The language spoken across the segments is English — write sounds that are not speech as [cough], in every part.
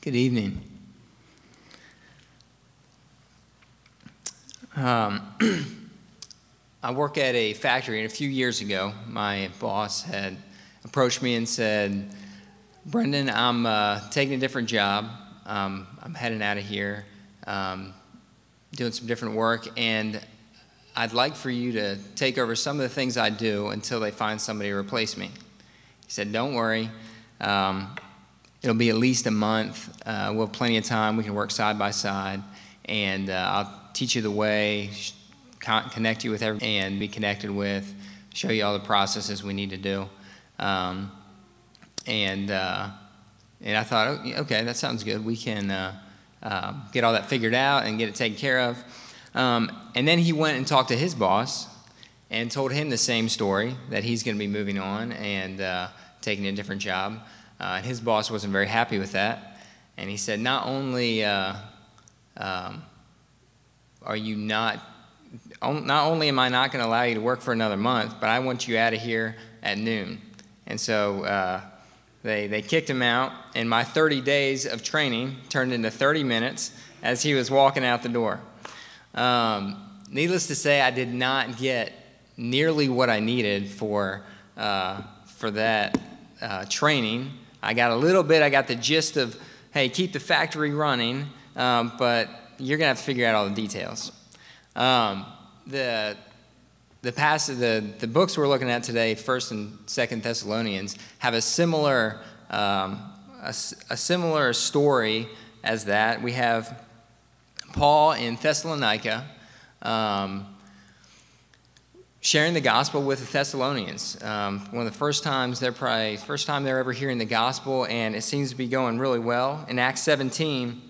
Good evening. Um, [clears throat] I work at a factory, and a few years ago, my boss had approached me and said, Brendan, I'm uh, taking a different job. Um, I'm heading out of here, um, doing some different work, and I'd like for you to take over some of the things I do until they find somebody to replace me. He said, Don't worry. Um, it'll be at least a month. Uh, we'll have plenty of time. We can work side by side, and uh, I'll teach you the way, connect you with everyone, and be connected with, show you all the processes we need to do. Um, and uh, and I thought, oh, okay, that sounds good. We can uh, uh, get all that figured out and get it taken care of. Um, and then he went and talked to his boss and told him the same story that he's going to be moving on and uh, taking a different job. Uh, and his boss wasn't very happy with that. And he said, Not only uh, um, are you not, not only am I not going to allow you to work for another month, but I want you out of here at noon. And so uh, they, they kicked him out, and my 30 days of training turned into 30 minutes as he was walking out the door. Um, needless to say, I did not get nearly what I needed for, uh, for that uh, training. I got a little bit, I got the gist of, hey, keep the factory running, um, but you're going to have to figure out all the details. Um, the the passage, the, the books we're looking at today, First and Second Thessalonians, have a similar um, a, a, similar story as that. We have Paul in Thessalonica um, sharing the gospel with the Thessalonians. Um, one of the first times they're probably first time they're ever hearing the gospel, and it seems to be going really well. In Acts 17,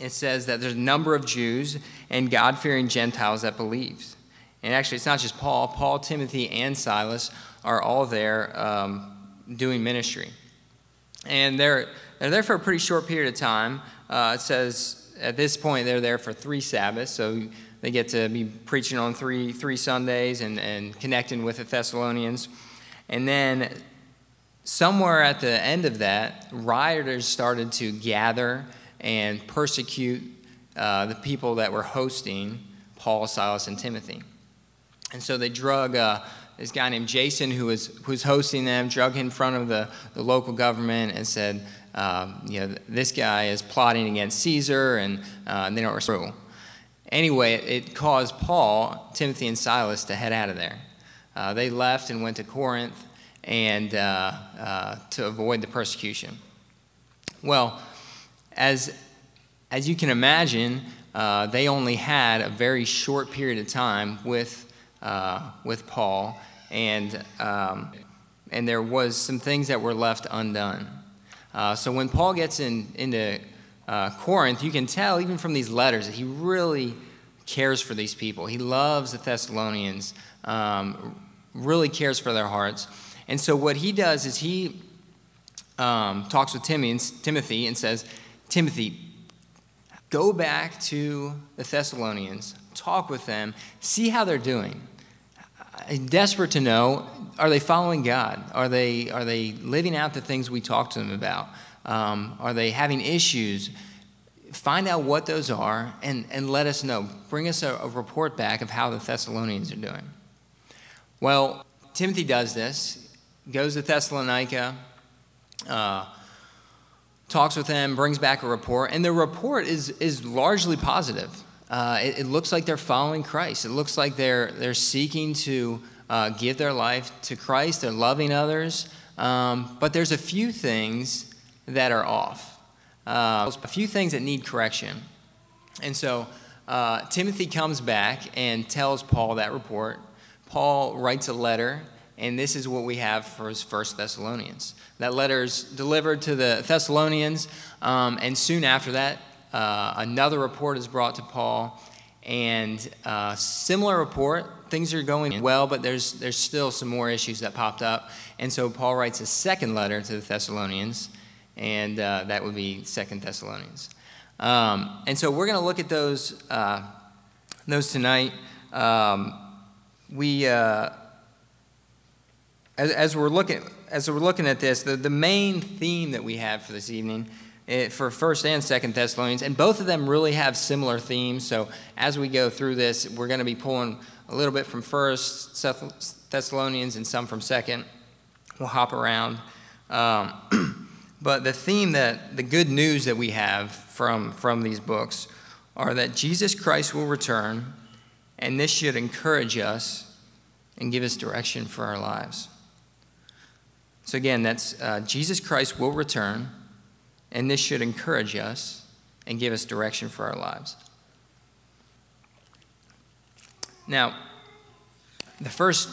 it says that there's a number of Jews and God fearing Gentiles that believes. And actually, it's not just Paul, Paul, Timothy, and Silas are all there um, doing ministry. And they're, they're there for a pretty short period of time. Uh, it says at this point they're there for three Sabbaths, so they get to be preaching on three, three Sundays and, and connecting with the Thessalonians. And then somewhere at the end of that, rioters started to gather and persecute uh, the people that were hosting Paul, Silas, and Timothy. And so they drug uh, this guy named Jason, who was, who was hosting them, drug him in front of the, the local government and said, um, you know, this guy is plotting against Caesar, and, uh, and they don't respond. Anyway, it caused Paul, Timothy, and Silas to head out of there. Uh, they left and went to Corinth and uh, uh, to avoid the persecution. Well, as, as you can imagine, uh, they only had a very short period of time with, uh, with Paul, and, um, and there was some things that were left undone. Uh, so when Paul gets in, into uh, Corinth, you can tell even from these letters that he really cares for these people. He loves the Thessalonians, um, really cares for their hearts. And so what he does is he um, talks with Timothy and says, Timothy, go back to the Thessalonians, talk with them, see how they're doing. I'm desperate to know are they following God? Are they, are they living out the things we talk to them about? Um, are they having issues? Find out what those are and, and let us know. Bring us a, a report back of how the Thessalonians are doing. Well, Timothy does this, goes to Thessalonica. Uh, talks with them, brings back a report, and the report is, is largely positive. Uh, it, it, looks like they're following Christ. It looks like they're, they're seeking to uh, give their life to Christ, they're loving others, um, but there's a few things that are off, uh, a few things that need correction. And so uh, Timothy comes back and tells Paul that report. Paul writes a letter and this is what we have for his First Thessalonians. That letter is delivered to the Thessalonians, um, and soon after that, uh, another report is brought to Paul, and uh, similar report. Things are going well, but there's there's still some more issues that popped up, and so Paul writes a second letter to the Thessalonians, and uh, that would be Second Thessalonians. Um, and so we're going to look at those uh, those tonight. Um, we uh, as, as, we're looking as we're looking at this, the, the main theme that we have for this evening eh, for First and Second Thessalonians, and both of them really have similar themes. So as we go through this, we're going to be pulling a little bit from First Thessalonians and some from Second. We'll hop around. Um, [clears throat] but the theme that the good news that we have from from these books are that Jesus Christ will return, and this should encourage us and give us direction for our lives. So, again, that's uh, Jesus Christ will return, and this should encourage us and give us direction for our lives. Now, the first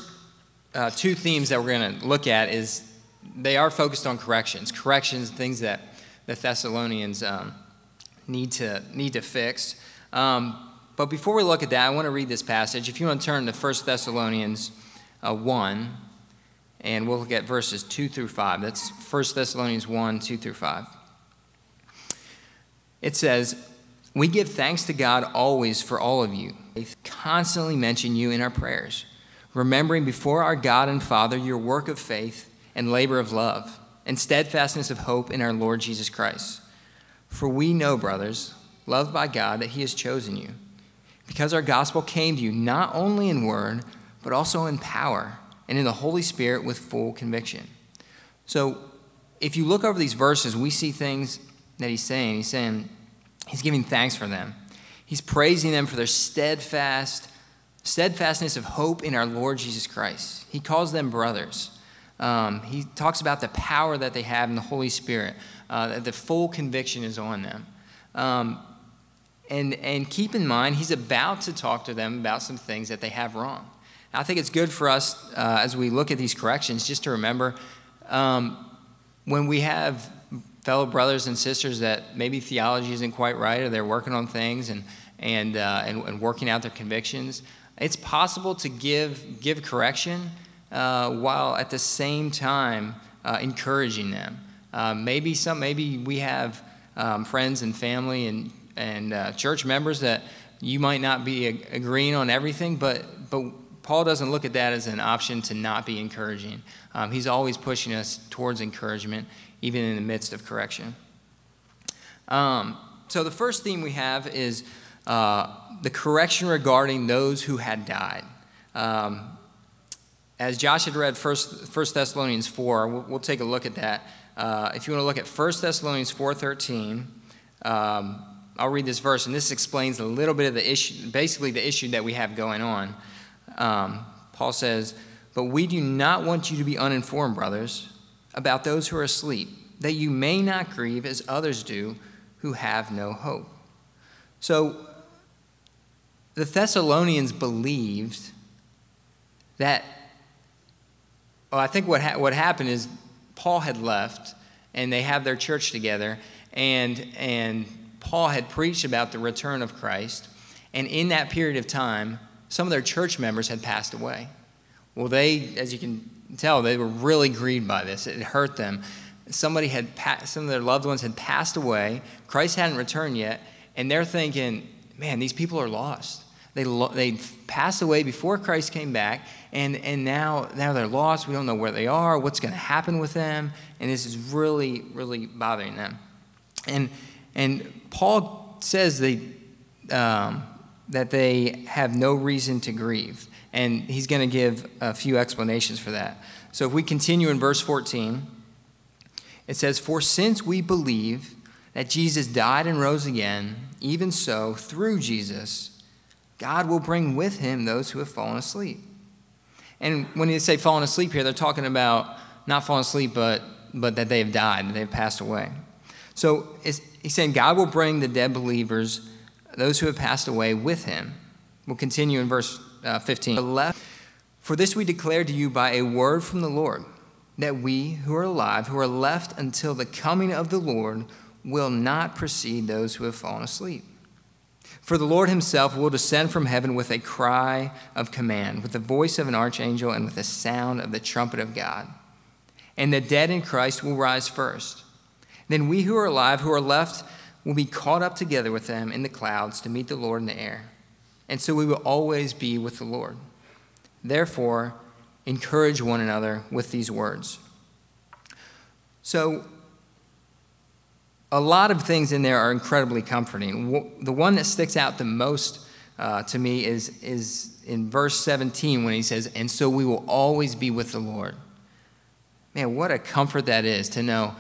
uh, two themes that we're going to look at is they are focused on corrections, corrections, things that the Thessalonians um, need to need to fix. Um, but before we look at that, I want to read this passage. If you want to turn to 1 Thessalonians uh, 1, and we'll look at verses 2 through 5. That's 1 Thessalonians 1, 2 through 5. It says, We give thanks to God always for all of you, we constantly mention you in our prayers, remembering before our God and Father your work of faith and labor of love, and steadfastness of hope in our Lord Jesus Christ. For we know, brothers, loved by God, that He has chosen you, because our gospel came to you not only in word, but also in power and in the Holy Spirit with full conviction. So, if you look over these verses, we see things that he's saying. He's saying he's giving thanks for them. He's praising them for their steadfast steadfastness of hope in our Lord Jesus Christ. He calls them brothers. Um, he talks about the power that they have in the Holy Spirit. Uh, that the full conviction is on them. Um, and, and keep in mind, he's about to talk to them about some things that they have wrong. I think it's good for us uh, as we look at these corrections just to remember um, when we have fellow brothers and sisters that maybe theology isn't quite right or they're working on things and, and, uh, and, and, working out their convictions, it's possible to give, give correction uh, while at the same time uh, encouraging them. Uh, maybe, some, maybe we have um, friends and family and, and uh, church members that you might not be agreeing on everything, but, but Paul doesn't look at that as an option to not be encouraging. Um, he's always pushing us towards encouragement, even in the midst of correction. Um, so, the first theme we have is uh, the correction regarding those who had died. Um, as Josh had read 1 Thessalonians 4, we'll, we'll, take a look at that. Uh, if you want to look at 1 Thessalonians 4.13, um, I'll read this verse, and this explains a little bit of the issue, basically the issue that we have going on. Um, Paul says, But we do not want you to be uninformed, brothers, about those who are asleep, that you may not grieve as others do who have no hope. So the Thessalonians believed that, well, I think what, ha- what happened is Paul had left and they have their church together, and, and Paul had preached about the return of Christ. And in that period of time, some of their church members had passed away. Well, they, as you can tell, they were really grieved by this. It hurt them. Somebody had, some of their loved ones had passed away. Christ hadn't returned yet, and they're thinking, man, these people are lost. They, they passed away before Christ came back, and, and now, now they're lost. We don't know where they are, what's going to happen with them, and this is really, really bothering them. And, and Paul says they, um, that they have no reason to grieve. And he's going to give a few explanations for that. So if we continue in verse 14, it says, For since we believe that Jesus died and rose again, even so, through Jesus, God will bring with him those who have fallen asleep. And when they say fallen asleep here, they're talking about not fallen asleep, but, but that they have died, that they have passed away. So he's saying God will bring the dead believers those who have passed away with him. We'll continue in verse uh, 15. For this we declare to you by a word from the Lord, that we who are alive, who are left until the coming of the Lord, will not precede those who have fallen asleep. For the Lord himself will descend from heaven with a cry of command, with the voice of an archangel, and with the sound of the trumpet of God. And the dead in Christ will rise first. Then we who are alive, who are left, will be caught up together with them in the clouds to meet the Lord in the air. And so we will always be with the Lord. Therefore, encourage one another with these words. So, a lot of things in there are incredibly comforting. The one that sticks out the most uh, to me is, is in verse 17 when he says, And so we will always be with the Lord. Man, what a comfort that is to know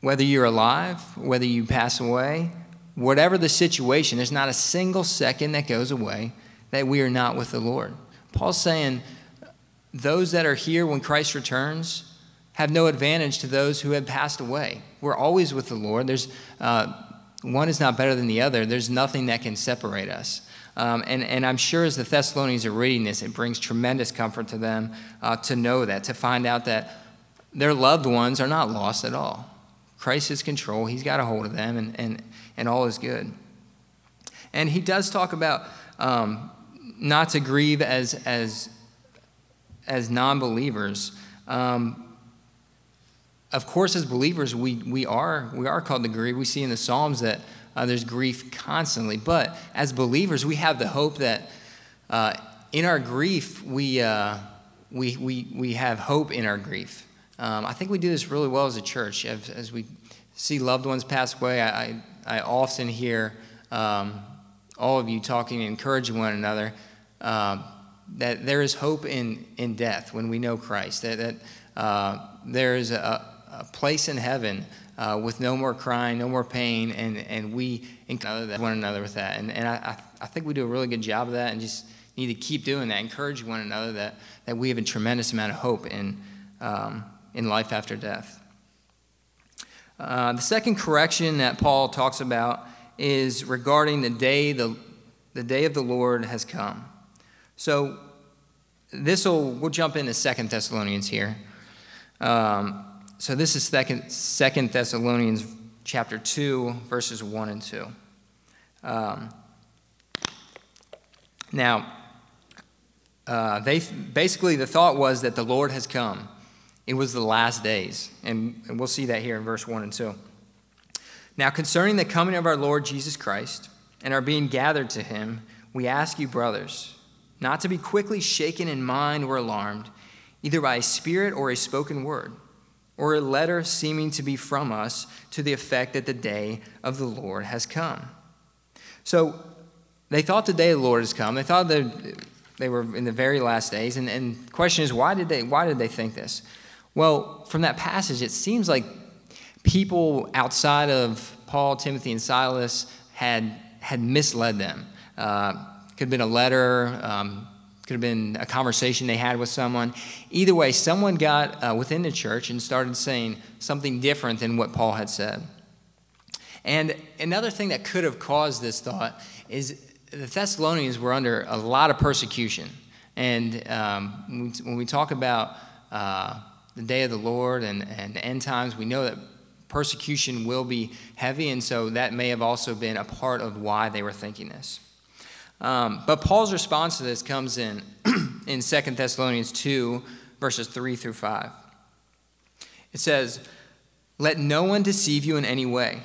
whether you're alive, whether you pass away, whatever the situation, there's not a single second that goes away that we are not with the Lord. Paul's saying those that are here when Christ returns have no advantage to those who have passed away. We're always with the Lord. There's uh, one is not better than the other. There's nothing that can separate us. Um, and, and I'm sure as the Thessalonians are reading this, it brings tremendous comfort to them uh, to know that, to find out that their loved ones are not lost at all. Christ is control. He's got a hold of them, and, and, and all is good. And he does talk about um, not to grieve as, as, as non believers. Um, of course, as believers, we, we, are, we are called to grieve. We see in the Psalms that uh, there's grief constantly. But as believers, we have the hope that uh, in our grief, we, uh, we, we, we have hope in our grief. Um, I think we do this really well as a church. As, as we see loved ones pass away, I, I, often hear um, all of you talking and encouraging one another uh, that there is hope in, in death when we know Christ, that, that uh, there is a, a place in heaven uh, with no more crying, no more pain, and, and we encourage one another with that. And, and I, I think we do a really good job of that and just need to keep doing that, encourage one another that, that we have a tremendous amount of hope in, um, in life after death. Uh, the second correction that Paul talks about is regarding the day the, the day of the Lord has come. So this will we'll jump into Second Thessalonians here. Um, so this is second, Thessalonians chapter 2, verses 1 and 2. Um, now, uh, they basically the thought was that the Lord has come. It was the last days, and, and we'll see that here in verse 1 and 2. Now, concerning the coming of our Lord Jesus Christ and our being gathered to him, we ask you, brothers, not to be quickly shaken in mind or alarmed, either by a spirit or a spoken word or a letter seeming to be from us to the effect that the day of the Lord has come. So they thought the day of the Lord has come. They thought that they were in the very last days. And, and the question is, why did, they, why did they think this? Well, from that passage, it seems like people outside of Paul, Timothy, and Silas had, had misled them. Uh, could have been a letter, um, could have been a conversation they had with someone. Either way, someone got uh, within the church and started saying something different than what Paul had said. And another thing that could have caused this thought is the Thessalonians were under a lot of persecution. And um, when we talk about uh, the day of the Lord and, and end times, we know that persecution will be heavy, and so that may have also been a part of why they were thinking this. Um, but Paul's response to this comes in [clears throat] in 2 Thessalonians 2, verses 3 through 5. It says, Let no one deceive you in any way,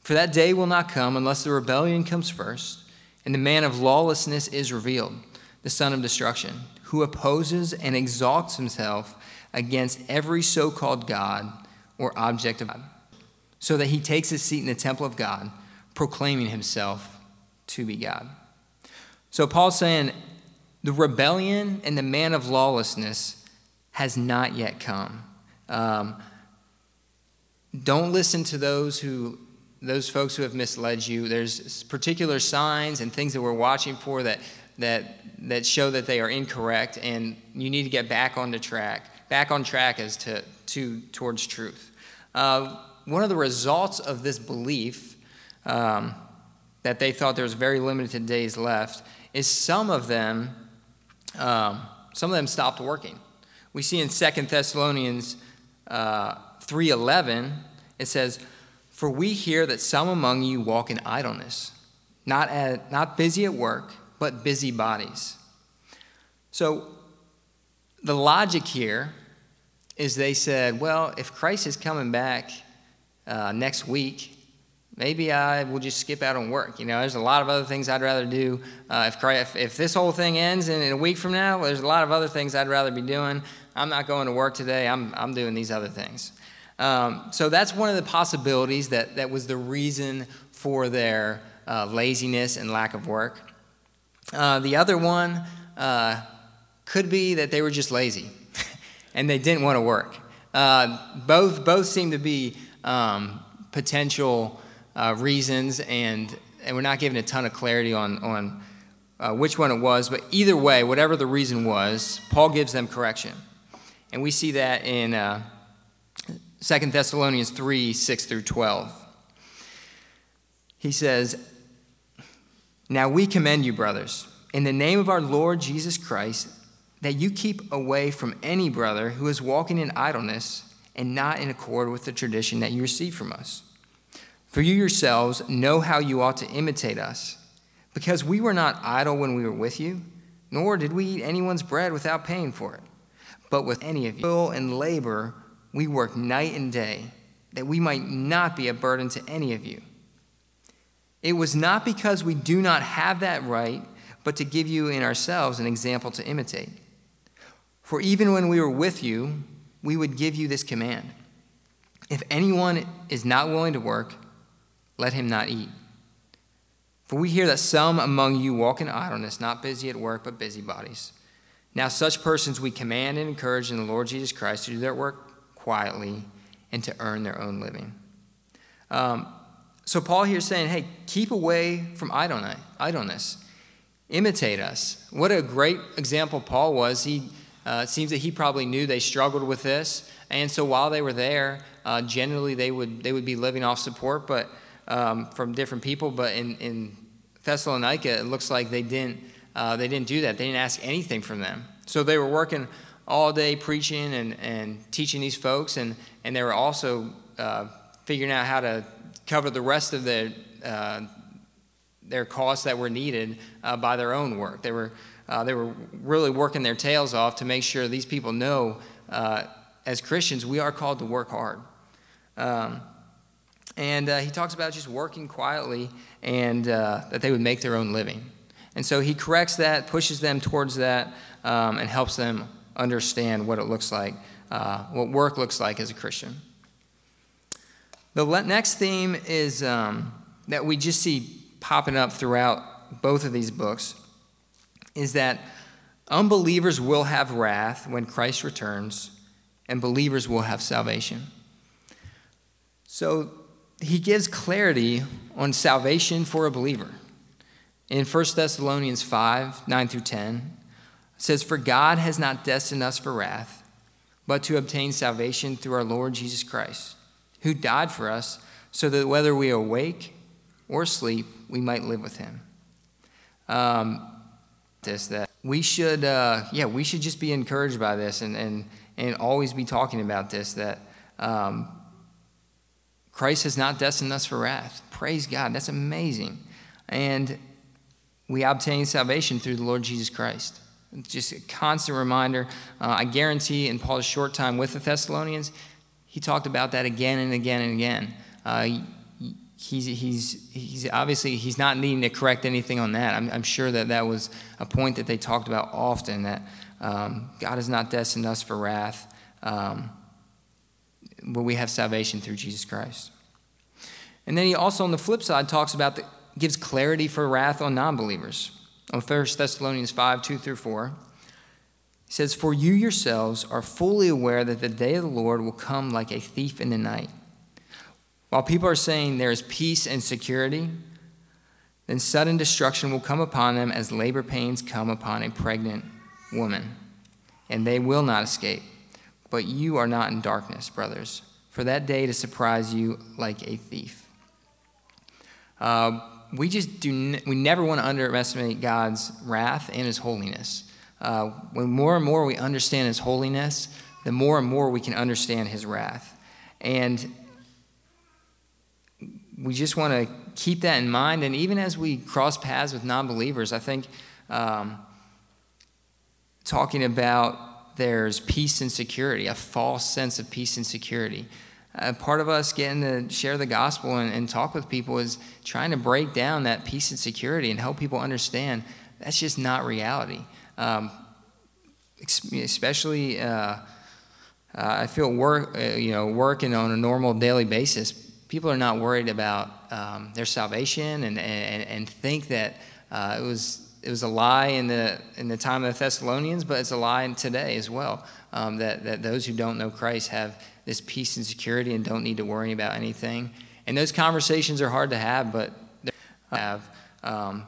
for that day will not come unless the rebellion comes first, and the man of lawlessness is revealed, the son of destruction, who opposes and exalts himself against every so called God or object of God, so that he takes his seat in the temple of God, proclaiming himself to be God. So Paul's saying the rebellion and the man of lawlessness has not yet come. Um, don't listen to those who those folks who have misled you. There's particular signs and things that we're watching for that that that show that they are incorrect, and you need to get back on the track. Back on track as to, to towards truth. Uh, one of the results of this belief um, that they thought there was very limited days left is some of them, um, some of them stopped working. We see in 2 Thessalonians uh, 3.11, it says, For we hear that some among you walk in idleness, not, at, not busy at work, but busy bodies. So the logic here is they said, well, if Christ is coming back uh, next week, maybe I will just skip out on work. You know, there's a lot of other things I'd rather do. Uh, if, if, if, this whole thing ends in, in, a week from now, there's a lot of other things I'd rather be doing. I'm not going to work today. I'm, I'm doing these other things. Um, so that's one of the possibilities that, that was the reason for their uh, laziness and lack of work. Uh, the other one uh, could be that they were just lazy [laughs] and they didn't want to work. Uh, both, both seem to be um, potential uh, reasons, and, and we're not given a ton of clarity on, on uh, which one it was, but either way, whatever the reason was, Paul gives them correction. And we see that in uh, 2 Thessalonians 3 6 through 12. He says, Now we commend you, brothers, in the name of our Lord Jesus Christ, that you keep away from any brother who is walking in idleness and not in accord with the tradition that you received from us. For you yourselves know how you ought to imitate us because we were not idle when we were with you, nor did we eat anyone's bread without paying for it. But with any of you, toil and labor, we work night and day, that we might not be a burden to any of you. It was not because we do not have that right, but to give you in ourselves an example to imitate. For even when we were with you, we would give you this command If anyone is not willing to work, let him not eat. For we hear that some among you walk in idleness, not busy at work, but busybodies. Now, such persons we command and encourage in the Lord Jesus Christ to do their work quietly and to earn their own living. Um, so, Paul here is saying, hey, keep away from idleness. Imitate us. What a great example Paul was. He, uh, seems that he probably knew they struggled with this. And so, while they were there, uh, generally they would, they would be living off support, but um, from different people, but in, in Thessalonica, it looks like they didn't, uh, they didn't do that. They didn't ask anything from them. So they were working all day preaching and, and teaching these folks, and, and they were also uh, figuring out how to cover the rest of their, uh, their costs that were needed uh, by their own work. They were, uh, they were really working their tails off to make sure these people know uh, as Christians, we are called to work hard. Um, and uh, he talks about just working quietly and uh, that they would make their own living. And so he corrects that, pushes them towards that, um, and helps them understand what it looks like, uh, what work looks like as a Christian. The next theme is um, that we just see popping up throughout both of these books is that unbelievers will have wrath when Christ returns, and believers will have salvation. So he gives clarity on salvation for a believer. In 1 Thessalonians 5 9 through 10, it says, For God has not destined us for wrath, but to obtain salvation through our Lord Jesus Christ, who died for us, so that whether we awake or sleep, we might live with him. Um, this that we should uh, yeah we should just be encouraged by this and and and always be talking about this that um, Christ has not destined us for wrath. Praise God. That's amazing. And we obtain salvation through the Lord Jesus Christ. It's just a constant reminder. Uh, I guarantee in Paul's short time with the Thessalonians, he talked about that again and again and again. Uh, he's, he's, he's obviously he's not needing to correct anything on that. I'm, I'm sure that that was a point that they talked about often that um, God has not destined us for wrath. Um, but we have salvation through Jesus Christ. And then he also, on the flip side, talks about the, gives clarity for wrath on non believers. On 1 Thessalonians 5 2 through 4, he says, For you yourselves are fully aware that the day of the Lord will come like a thief in the night. While people are saying there is peace and security, then sudden destruction will come upon them as labor pains come upon a pregnant woman, and they will not escape. But you are not in darkness, brothers, for that day to surprise you like a thief. Uh, we just do, n- we never want to underestimate God's wrath and His holiness. Uh, when more and more we understand His holiness, the more and more we can understand His wrath. And we just want to keep that in mind. And even as we cross paths with non believers, I think um, talking about there's peace and security, a false sense of peace and security. Uh, part of us getting to share the gospel and, and, talk with people is trying to break down that peace and security and help people understand that's just not reality. Um, especially uh, uh, I feel work, uh, you know, working on a normal daily basis, people are not worried about um, their salvation and, and, and think that uh, it was it was a lie in the in the time of the Thessalonians, but it's a lie today as well. Um, that that those who don't know Christ have this peace and security and don't need to worry about anything. And those conversations are hard to have, but they have um,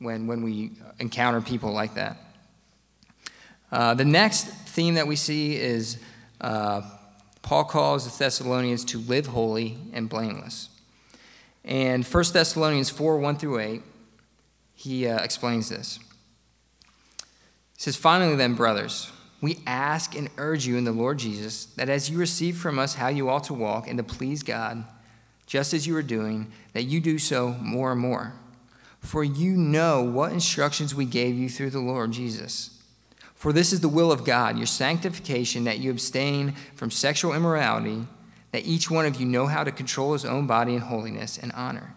when when we encounter people like that. Uh, the next theme that we see is uh, Paul calls the Thessalonians to live holy and blameless. And 1 Thessalonians 4 1 through 8, he uh, explains this. He says, Finally, then, brothers, we ask and urge you in the Lord Jesus that as you receive from us how you ought to walk and to please God, just as you are doing, that you do so more and more. For you know what instructions we gave you through the Lord Jesus. For this is the will of God, your sanctification, that you abstain from sexual immorality, that each one of you know how to control his own body in holiness and honor.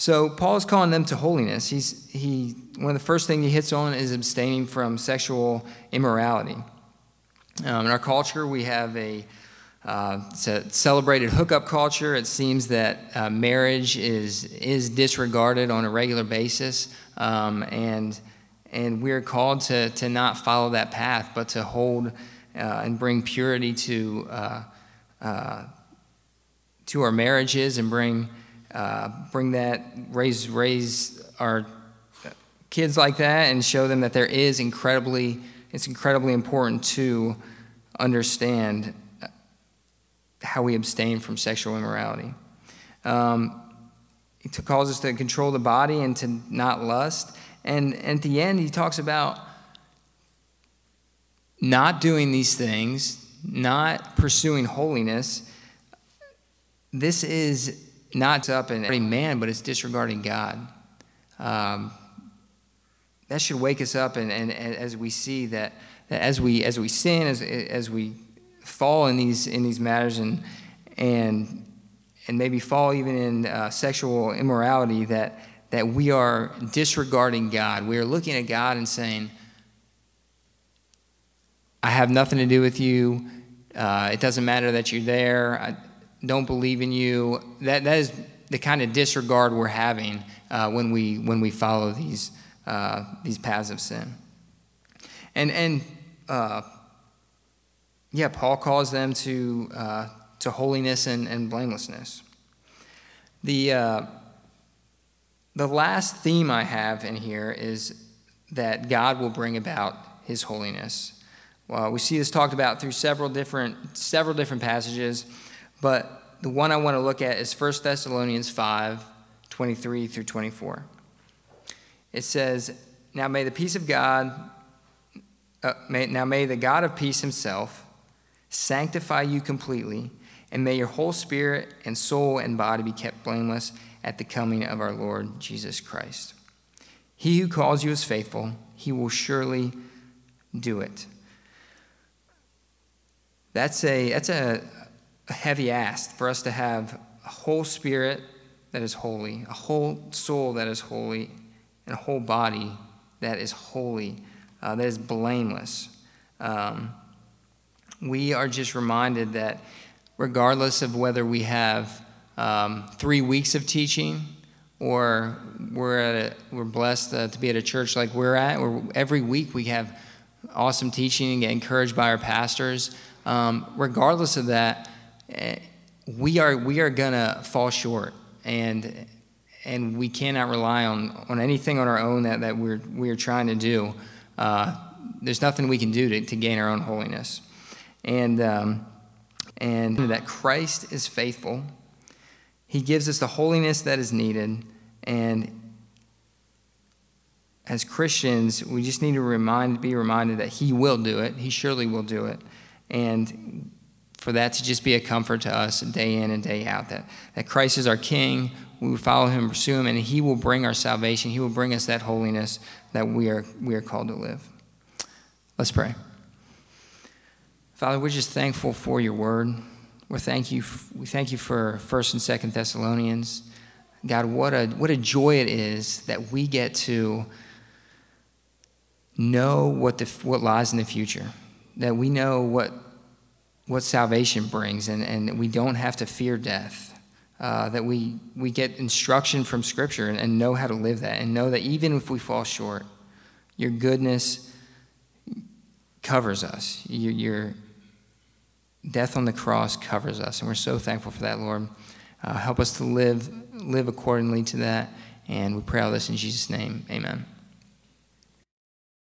So Paul is calling them to holiness. He's, he, one of the first things he hits on is abstaining from sexual immorality. Um, in our culture, we have a, uh, a celebrated hookup culture. It seems that uh, marriage is, is disregarded on a regular basis. Um, and and we're called to, to not follow that path, but to hold uh, and bring purity to, uh, uh, to our marriages and bring, uh, bring that, raise, raise our kids like that and show them that there is incredibly, it's incredibly important to understand how we abstain from sexual immorality. Um, it calls us to control the body and to not lust. And at the end, he talks about not doing these things, not pursuing holiness. This is not up in man, but it's disregarding God. Um, that should wake us up, and, and, and, as we see that, that as we as we sin, as as we fall in these in these matters, and and and maybe fall even in uh, sexual immorality, that that we are disregarding God. We are looking at God and saying, I have nothing to do with you. Uh, it doesn't matter that you're there. I don't believe in you. That, that is the kind of disregard we're having uh, when, we, when we follow these, uh, these paths of sin. And, and uh, yeah, Paul calls them to, uh, to holiness and, and blamelessness. The uh, the last theme I have in here is that God will bring about his holiness. Well, we see this talked about through several different, several different passages, but the one I want to look at is 1 Thessalonians 5 23 through 24. It says, Now may the peace of God, uh, may, now may the God of peace himself sanctify you completely, and may your whole spirit and soul and body be kept blameless at the coming of our Lord Jesus Christ. He who calls you is faithful, he will surely do it. That's a, that's a, a heavy ask for us to have a whole spirit that is holy, a whole soul that is holy, and a whole body that is holy, uh, that is blameless. Um, we are just reminded that regardless of whether we have um, three weeks of teaching, or we're, a, we're blessed uh, to be at a church like we're at, where every week we have awesome teaching and get encouraged by our pastors. Um, regardless of that, we are, we are to fall short. And, and we cannot rely on, on anything on our own that, that we're, we're trying to do. Uh, there's nothing we can do to, to gain our own holiness. And, um, and that Christ is faithful he gives us the holiness that is needed. And as Christians, we just need to remind, be reminded that He will do it. He surely will do it. And for that to just be a comfort to us day in and day out. That, that Christ is our King. We follow him, pursue him, and he will bring our salvation. He will bring us that holiness that we are, we are called to live. Let's pray. Father, we're just thankful for your word. We're thank you, we thank you for 1st and 2nd Thessalonians. God, what a, what a joy it is that we get to know what, the, what lies in the future, that we know what, what salvation brings, and, and we don't have to fear death. Uh, that we, we get instruction from Scripture and, and know how to live that, and know that even if we fall short, your goodness covers us. Your, your death on the cross covers us, and we're so thankful for that, Lord. Uh, help us to live live accordingly to that, and we pray all this in Jesus' name. Amen.